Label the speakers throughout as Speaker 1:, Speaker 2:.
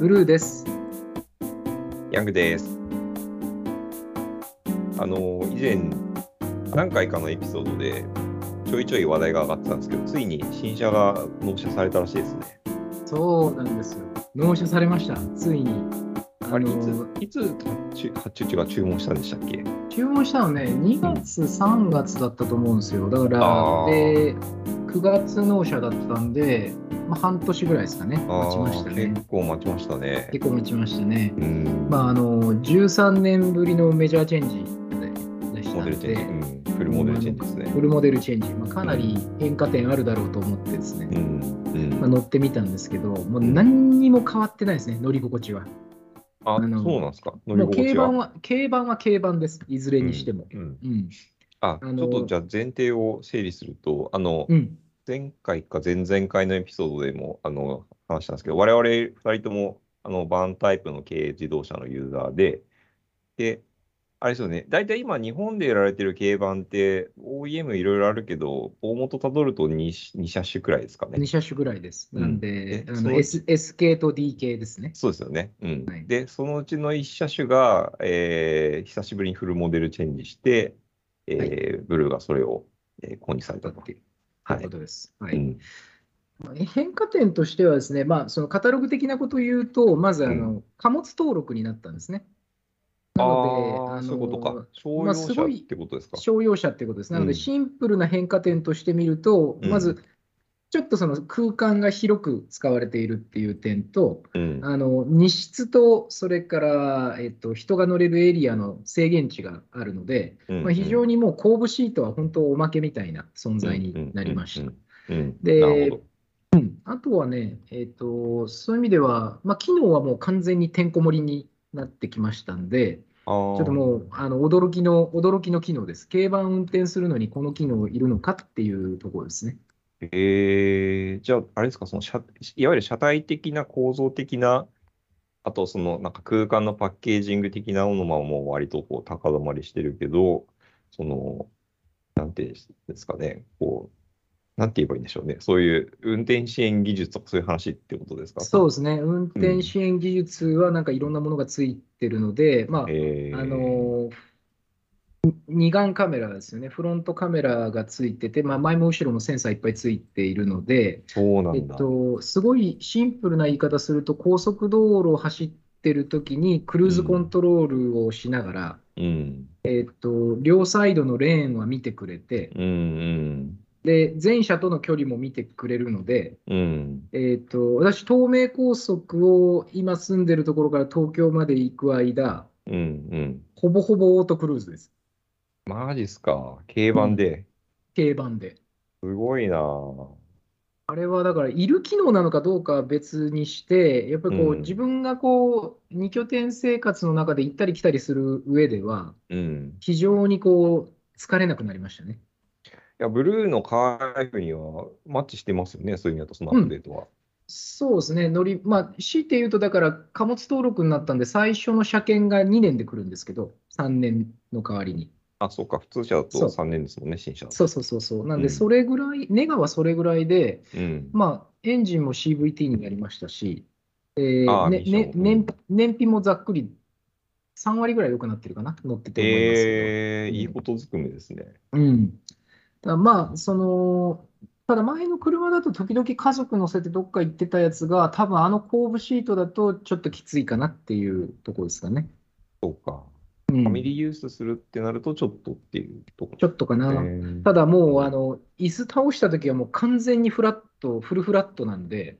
Speaker 1: ブルーです。
Speaker 2: ヤングです。あの、以前、何回かのエピソードで、ちょいちょい話題が上がってたんですけど、ついに新車が納車されたらしいですね。
Speaker 1: そうなんですよ。納車されました。ついに。
Speaker 2: あれ、いつ、いつ発注中が注文したんでしたっけ？
Speaker 1: 注文したのね、2月、3月だったと思うんですよ。だから、で、9月納車だったんで、まあ、半年ぐらいですかね。待ちましたね
Speaker 2: 結。構待ちましたね。
Speaker 1: 結構待ちましたね。
Speaker 2: うん。
Speaker 1: まあ、あの、13年ぶりのメジャーチェンジでしたので、
Speaker 2: うん、フルモデルチェンジですね。
Speaker 1: フルモデルチェンジ、まあ、かなり変化点あるだろうと思ってですね、
Speaker 2: うん。うん
Speaker 1: まあ、乗ってみたんですけど、もう何にも変わってないですね、乗り心地は。
Speaker 2: あ、
Speaker 1: あの
Speaker 2: そうなんですか？乗り
Speaker 1: もう
Speaker 2: 心地は？
Speaker 1: 軽バンは、軽バンは軽バンです、いずれにしても。
Speaker 2: うん。うん
Speaker 1: うん。
Speaker 2: あ、ちょっとじゃあ前提を整理すると、あの、
Speaker 1: うん。
Speaker 2: 前回か前々回のエピソードでもあの話したんですけど、我々2人ともあのバンタイプの軽自動車のユーザーで、で、あれですよね、大体今、日本で売られてる軽バンって、OEM いろいろあるけど、大元たどると 2, 2車種くらいですかね
Speaker 1: 2。車種ぐらいです。
Speaker 2: うん
Speaker 1: なんで、あの
Speaker 2: えその
Speaker 1: S, S 系と D 系ですね。
Speaker 2: そうですよね。うん
Speaker 1: はい
Speaker 2: で、そのうちの1車種が、えー久しぶりにフルモデルチェンジして、えーブルーがそれを、えー購入されたと。
Speaker 1: という
Speaker 2: はい
Speaker 1: ことです。はい
Speaker 2: うん
Speaker 1: まあ変化点としてはですね、まあ、そのカタログ的なことを言うと、まずあの、
Speaker 2: う
Speaker 1: 貨物登録になったんですね。なので、
Speaker 2: ああ、そういうことか。商
Speaker 1: ま
Speaker 2: 用車ってことですか？
Speaker 1: 商用車ってことです。なので、
Speaker 2: うん
Speaker 1: シンプルな変化点として見ると、
Speaker 2: うん
Speaker 1: まず、ちょっとその空間が広く使われているっていう点と、
Speaker 2: うん。
Speaker 1: あの荷室とそれから、えっと、人が乗れるエリアの制限値があるので、まあ、非常
Speaker 2: に
Speaker 1: にもう後部シートは本当おまけみたいな存在になりました。。
Speaker 2: うんうん。
Speaker 1: あとはね、えっと、そういう意味では、まあ、機能はもう完全にてんこ盛りになってきましたんで、
Speaker 2: ちょ
Speaker 1: っともうあの驚きの驚きの機能です。軽バン運転するのにこの機能いるのかっていうところですね。
Speaker 2: えー、じゃあ、あれですか、その車、いわゆる車体的な構造的な、あとそのなんか空間のパッケージング的なものももう割とこう高止まりしてるけど、その、なんていうんですかね、こう、なんて言えばいいんでしょうね、そういう運転支援技術とかそういう話ってことですか？
Speaker 1: そうですね。運転支援技術はなんかいろんなものがついてるので、まあ、
Speaker 2: えー、
Speaker 1: あの二眼カメラですよね。フロントカメラがついてて、まあ、前も後ろもセンサーいっぱいついているので、えっ
Speaker 2: そうなんだ。
Speaker 1: と、すごいシンプルな言い方すると、高速道路を走ってる時にクルーズコントロールをしながら、
Speaker 2: うん。
Speaker 1: えっと、両サイドのレーンは見てくれて、
Speaker 2: うんうん。
Speaker 1: で、前車との距離も見てくれるので、
Speaker 2: うん。
Speaker 1: えっと、私、東名高速を今住んでるところから東京まで行く間、
Speaker 2: うんうん。
Speaker 1: ほぼほぼオートクルーズです。
Speaker 2: マジっすか？軽バンで？
Speaker 1: 軽バンで。
Speaker 2: すごいなぁ。
Speaker 1: あれはだから、いる機能なのかどうかは別にして、やっぱりこう、
Speaker 2: うん
Speaker 1: 自分がこう、二拠点生活の中で行ったり来たりする上では、
Speaker 2: うん。
Speaker 1: 非常にこう、疲れなくなりましたね。
Speaker 2: いや、ブルーのカーフにはマッチしてますよね、そういう意味だと、そのアップデートは。
Speaker 1: そうですね、乗り、まあ、強いて言うと、だから、貨物登録になったんで、最初の車検が2年で来るんですけど、3年の代わりに。
Speaker 2: あ、そうか、普通車だと
Speaker 1: そう
Speaker 2: 3年ですもんね、新車。
Speaker 1: そうそうそうそう。なんで、
Speaker 2: うん
Speaker 1: それぐらい、ネガはそれぐらいで、
Speaker 2: うん。
Speaker 1: まあ、エンジンも CVT になりましたし、えーねね燃燃費もざっくり3割ぐらい良くなってるかな、乗ってて思います。
Speaker 2: えー、
Speaker 1: うん
Speaker 2: いいことずくめですね。
Speaker 1: うん。だまあ、その、ただ前の車だと時々家族乗せてどっか行ってたやつが、多分あの後部シートだとちょっときついかなっていうところですかね。
Speaker 2: そうか。
Speaker 1: うん
Speaker 2: ファミリーユースするってなると、ちょっとっていうところ。
Speaker 1: ちょっとかな。
Speaker 2: えー
Speaker 1: ただもう、あの、椅子倒した時はもう完全にフラット、フルフラットなんで、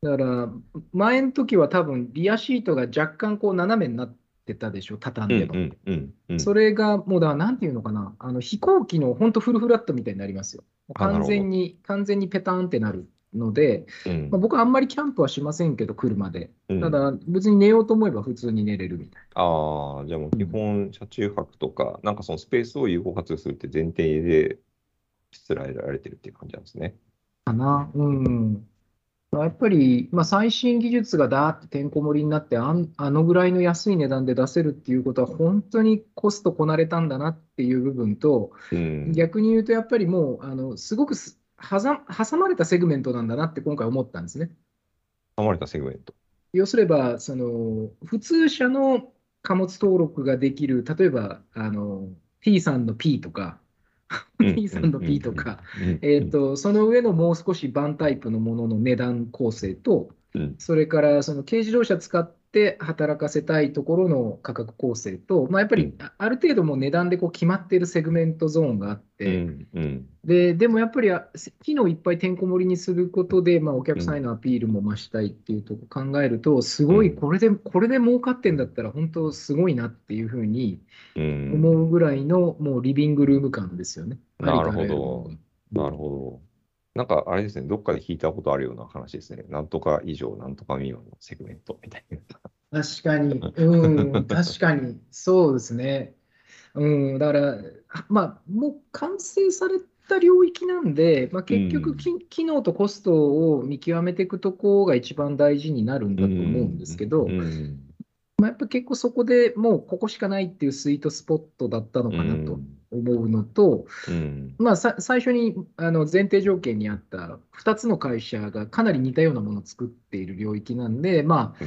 Speaker 1: だから、前の時は多分リアシートが若干こう斜めになってたでしょ、畳んでも。
Speaker 2: うんうんうんうん。
Speaker 1: それがもうだなんていうのかな、あの飛行機の本当フルフラットみたいになりますよ。完全に、完全にペタンってなるので、
Speaker 2: うん
Speaker 1: まあ、僕はあんまりキャンプはしませんけど、車で。
Speaker 2: うん
Speaker 1: ただ、別に寝ようと思えば普通に寝れるみたい
Speaker 2: ああ、じゃあもう基本、車中泊とか、なんかそのスペースを有効活用するって前提で、しつらえられてるっていう感じなんですね。
Speaker 1: な。かな。うん。やっぱり、まあ、最新技術がだーっててんこ盛りになってあのぐらいの安い値段で出せるっていうことは、本当にコストこなれたんだなっていう部分と、
Speaker 2: うん。
Speaker 1: 逆に言うと、やっぱりもう、あのすごく挟まれたセグメントなんだなって今回思ったんですね。
Speaker 2: 挟まれたセグメント。
Speaker 1: 要すれば、その普通車の貨物登録ができる、例えばあの T さんの P とか、さん。の P とか、えーと、その上のもう少しバンタイプのものの値段構成と、それからその軽自動車使っって働かせたいところの価格構成と、まあ、やっぱりある程度も値段でこう決まっているセグメントゾーンがあって、うんうん、ででもやっぱり機能いっぱいてんこ盛りにすることで、まあ、お客さんへのアピールも増したいっていうとこ考えると、すごいこれで、これで儲かってんだったら、本当すごいなっていうふうに思うぐらいの、もうリビングルーム感ですよね。
Speaker 2: なるほど。なるほど。なんかあれですね、どっかで聞いたことあるような話ですね。なんとか以上、なんとか未満のセグメントみたい
Speaker 1: な。確かに、うん、確かに、そうですね。うん、だから、まあ、もう完成された領域なんで、まあ、結局、うん、機能とコストを見極めていくとこが一番大事になるんだと思うんですけど、うん。うん。まあ、やっぱ結構そこでもうここしかないっていうスイートスポットだったのかなと思うのと、うん、まあ、最初にあの前提条件にあった2つの会社がかなり似たようなものを作っている領域なんで、まあ、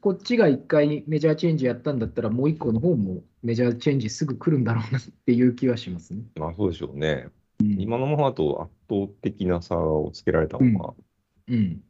Speaker 1: こっちが1回メジャーチェンジやったんだったら、もう1個の方もメジャーチェンジすぐ来るんだろうなっていう気はしますね。
Speaker 2: まあそうでしょうね。うん、今のままと圧倒的な差をつけられたまま、うん。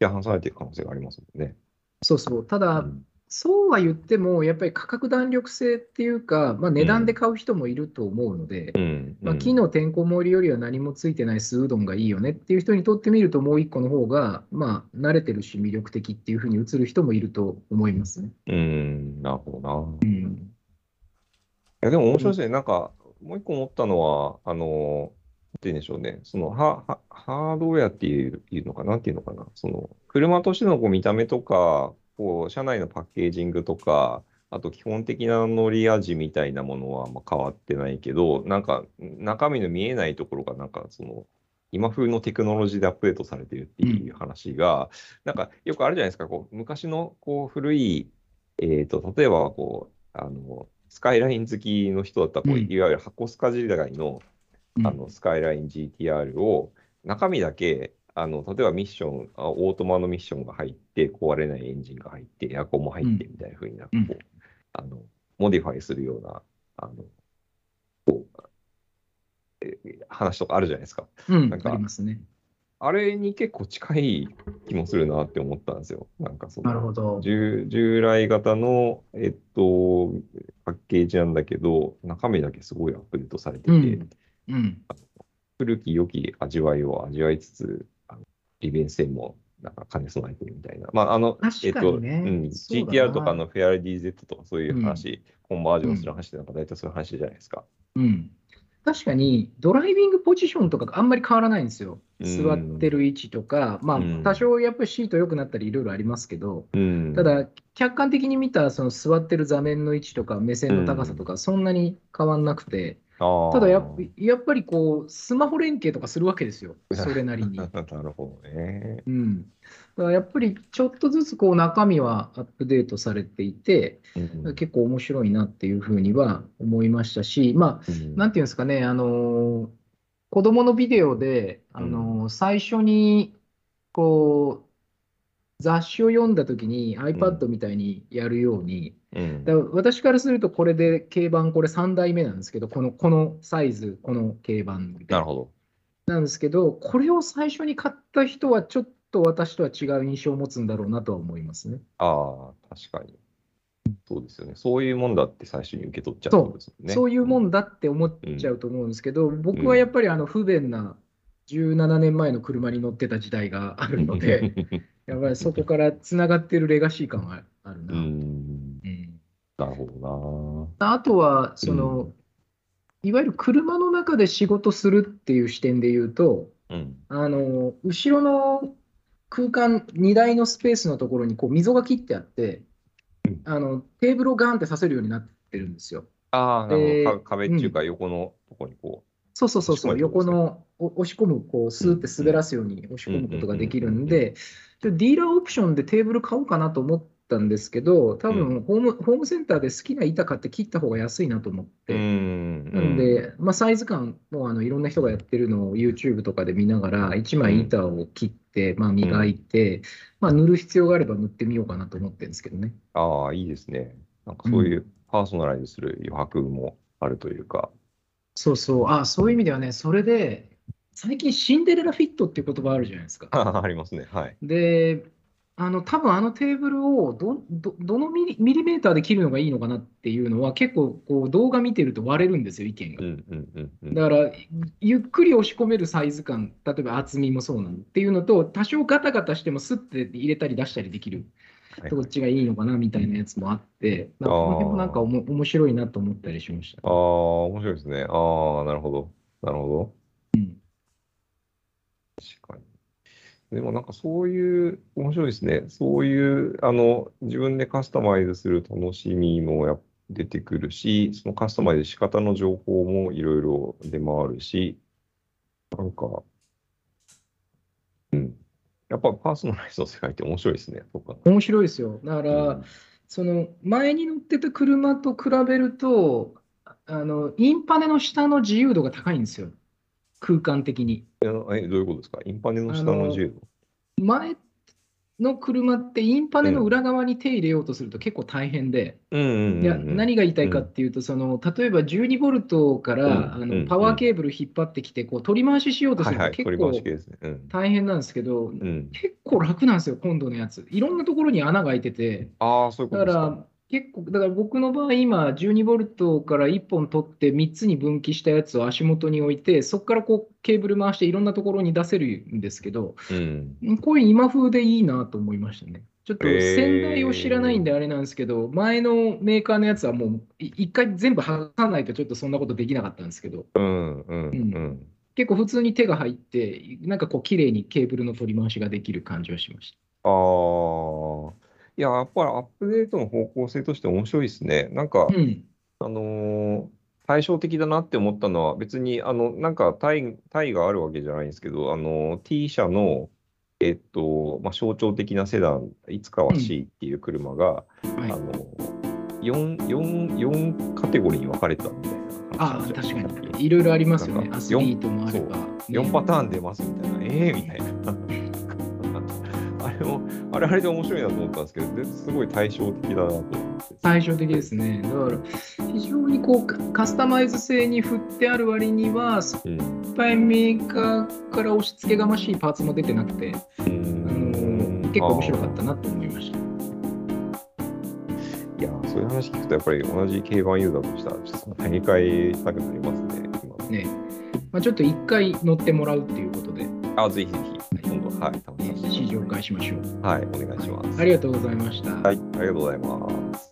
Speaker 2: 批判されていく可能性がありますもんね。
Speaker 1: そうそう。ただ、うんそうは言っても、やっぱり価格弾力性っていうか、まあ、値段で買う人もいると思うので、うん。まあ、木のてんこ盛りよりは何もついてない酢うどんがいいよねっていう人にとってみると、もう一個の方が、まあ、慣れてるし魅力的っていうふうに映る人もいると思いますね。
Speaker 2: うん、なるほどな。うん、いやでも面白いですね。なんか、もう一個思ったのは、あの、って言うんでしょうね、そのハハードウェアっていうのかな、なんていうのかな、その車としてのこう見た目とか、こう、社内のパッケージングとか、あと基本的な乗り味みたいなものはま変わってないけど、なんか中身の見えないところが、なんかその、今風のテクノロジーでアップデートされてるっていう話が、なんかよくあるじゃないですか、こう昔のこう古い、えーと、例えばこうあのスカイライン好きの人だったらこう、いわゆる箱スカ時代のあのスカイライン GTR を中身だけあの例えばミッションあ、オートマのミッションが入って、壊れないエンジンが入って、エアコンも入ってみたいなふうにな、うん、こうあのモディファイするようなあのこう、え、話とかあるじゃないですか。
Speaker 1: うん、なんかありますね。
Speaker 2: あれに結構近い気もするなって思ったんですよ。なんかそ
Speaker 1: のなるほど
Speaker 2: 従従来型の、えっと、パッケージなんだけど、中身だけすごいアップデートされてて、うんうん、古き良き味わいを味わいつつ、利便性もなんか兼ね備えてるみたいな。まあ、あの、
Speaker 1: えっと、うん、
Speaker 2: GTR とかのフェアリー Z とかそういう話、うん、コンバージョンする話なんか大体そういう話じゃないですか。
Speaker 1: うん。確かに、ドライビングポジションとかあんまり変わらないんですよ。座ってる位置とか、まあ、多少やっぱりシート良くなったりいろいろありますけど、うん、ただ、客観的に見たその座ってる座面の位置とか目線の高さとか、そんなに変わんなくて、ただややっぱりこう、スマホ連携とかするわけですよ、それなりに。な
Speaker 2: るほどね。
Speaker 1: うん。だからやっぱりちょっとずつこう中身はアップデートされていて、うん、結構面白いなっていうふうには思いましたし、まあ、うん、なんていうんですかね、あの子供のビデオで、あの最初にこう雑誌を読んだときに iPad みたいにやるように、うん、だから私からするとこれで軽バンこれ3代目なんですけどこのこのサイズこの軽バン
Speaker 2: なるほど
Speaker 1: なんですけどこれを最初に買った人はちょっと私とは違う印象を持つんだろうなとは思いますね。
Speaker 2: ああ確かに。そうですよね。そういうもんだって最初に受け取っちゃう、
Speaker 1: ね、そうそういうもんだって思っちゃうと思うんですけど、うん、僕はやっぱりあの不便な17年前の車に乗ってた時代があるので、やっぱりそこからつながってるレガシー感はあるな。うん、
Speaker 2: なるほど
Speaker 1: な。あとは、その、うん、いわゆる車の中で仕事するっていう視点で言うと、うん、あの後ろの空間、荷台のスペースのところにこう溝が切ってあって、あのテーブルをガーンってさせるようになってるんですよ。
Speaker 2: ああ、なるほど。壁っていうか、横のところにこう。
Speaker 1: そうそうそうそう、横の押し込む、こう、スーって滑らすように押し込むことができるんで、ディーラーオプションでテーブル買おうかなと思っったんですけど、多分ホーム、ホームセンターで好きな板買って切った方が安いなと思っ
Speaker 2: う
Speaker 1: て、
Speaker 2: ん。
Speaker 1: なんで、まあ、サイズ感もあのいろんな人がやってるのを YouTube とかで見ながら、1枚板を切って、まあ、磨いて、まあ、塗る必要があれば塗ってみようかなと思ってるんですけどね。
Speaker 2: ああ、いいですね。なんかそういうパーソナライズする余白もあるというか。
Speaker 1: そうそう、あそういう意味ではね、それで、最近シンデレラフィットっていう言葉あるじゃないですか。
Speaker 2: ありますね。はい。
Speaker 1: で、あの多分あのテーブルをどどどのミリミリメーターで切るのがいいのかなっていうのは、結構こう動画見てると割れるんですよ、意見が。
Speaker 2: うんうんうんうん。
Speaker 1: だから、ゆっくり押し込めるサイズ感、例えば厚みもそうなのっていうのと、多少ガタガタしてもスッて入れたり出したりできる、
Speaker 2: はい
Speaker 1: どっちがいいのかなみたいなやつもあって、なんかこの辺もなんかおも面白いなと思ったりしました。
Speaker 2: ああ、面白いですね。ああ、なるほど。なるほど。
Speaker 1: うん
Speaker 2: 確かに。でもなんかそういう、面白いですね。そういう、あの、自分でカスタマイズする楽しみもやっ出てくるし、そのカスタマイズ仕方の情報もいろいろ出回るし、なんか、うん。やっぱパーソナライズの世界って面白いですね。そうか
Speaker 1: 面白いですよ。だから、
Speaker 2: うん
Speaker 1: その前に乗ってた車と比べると、あのインパネの下の自由度が高いんですよ、空間的に。
Speaker 2: え、どういうことですか？インパネの下の自由度
Speaker 1: 前の車ってインパネの裏側に手入れようとすると結構大変で。いや何が言いたいかっていうと、その例えば12ボルトから、
Speaker 2: うん
Speaker 1: あ
Speaker 2: うん
Speaker 1: のパワーケーブル引っ張ってきてこう取り回ししようとすると結構。大変なんですけど、
Speaker 2: うん。
Speaker 1: 結構楽なんですよ、今度のやつ。いろんなところに穴が開いてて。
Speaker 2: ああ、そういうこ
Speaker 1: だか結構、だから僕の場合、今、12ボルトから1本取って、3つに分岐したやつを足元に置いて、そこからこうケーブル回して、いろんなところに出せるんですけど、
Speaker 2: うん。
Speaker 1: こういう今風でいいなと思いましたね。ちょっと先代を知らないんであれなんですけど、前のメーカーのやつはもうい一回全部剥がさないとちょっとそんなことできなかったんですけど、
Speaker 2: うんうんうん。
Speaker 1: 結構普通に手が入って、なんかこう綺麗にケーブルの取り回しができる感じはしまし
Speaker 2: ああ。いや、やっぱりアップデートの方向性として面白いですね。なんか
Speaker 1: た。、うん。
Speaker 2: あのー対照的だなって思ったのは、別に、あの、なんか、タイ、タイがあるわけじゃないんですけど、あの、T 社の、えっと、まあ、象徴的なセダン、いつかは C っていう車が、
Speaker 1: はい
Speaker 2: あの、4、4、4カテゴリーに分かれてたみたいな
Speaker 1: ああ、確かに。いろいろありますよね。アスリートもあれば。
Speaker 2: 4パターン出ますみたいな、ええみたいな。あれも、あれで面白いなと思ったんですけど、ですごい対照的だなと思って。
Speaker 1: 対照的ですね。だから、非常にこうカカスタマイズ性に振ってある割には、いっ
Speaker 2: うん。
Speaker 1: ぱいメーカーから押し付けがましいパーツも出てなくて、
Speaker 2: う
Speaker 1: あの
Speaker 2: ん
Speaker 1: 結構面白かったなと思いました。
Speaker 2: いや、そういう話聞くと、やっぱり同じ軽バンユーザーとしては、ちょっと買い替えたくなりますね、今。
Speaker 1: ねまあ、ちょっと一回乗ってもらうっていうことで、
Speaker 2: あ、ぜひぜひ、今度、はい、
Speaker 1: 試乗会しましょう。
Speaker 2: はい、お願いします。
Speaker 1: ありがとうございました。
Speaker 2: はい、ありがとうございます。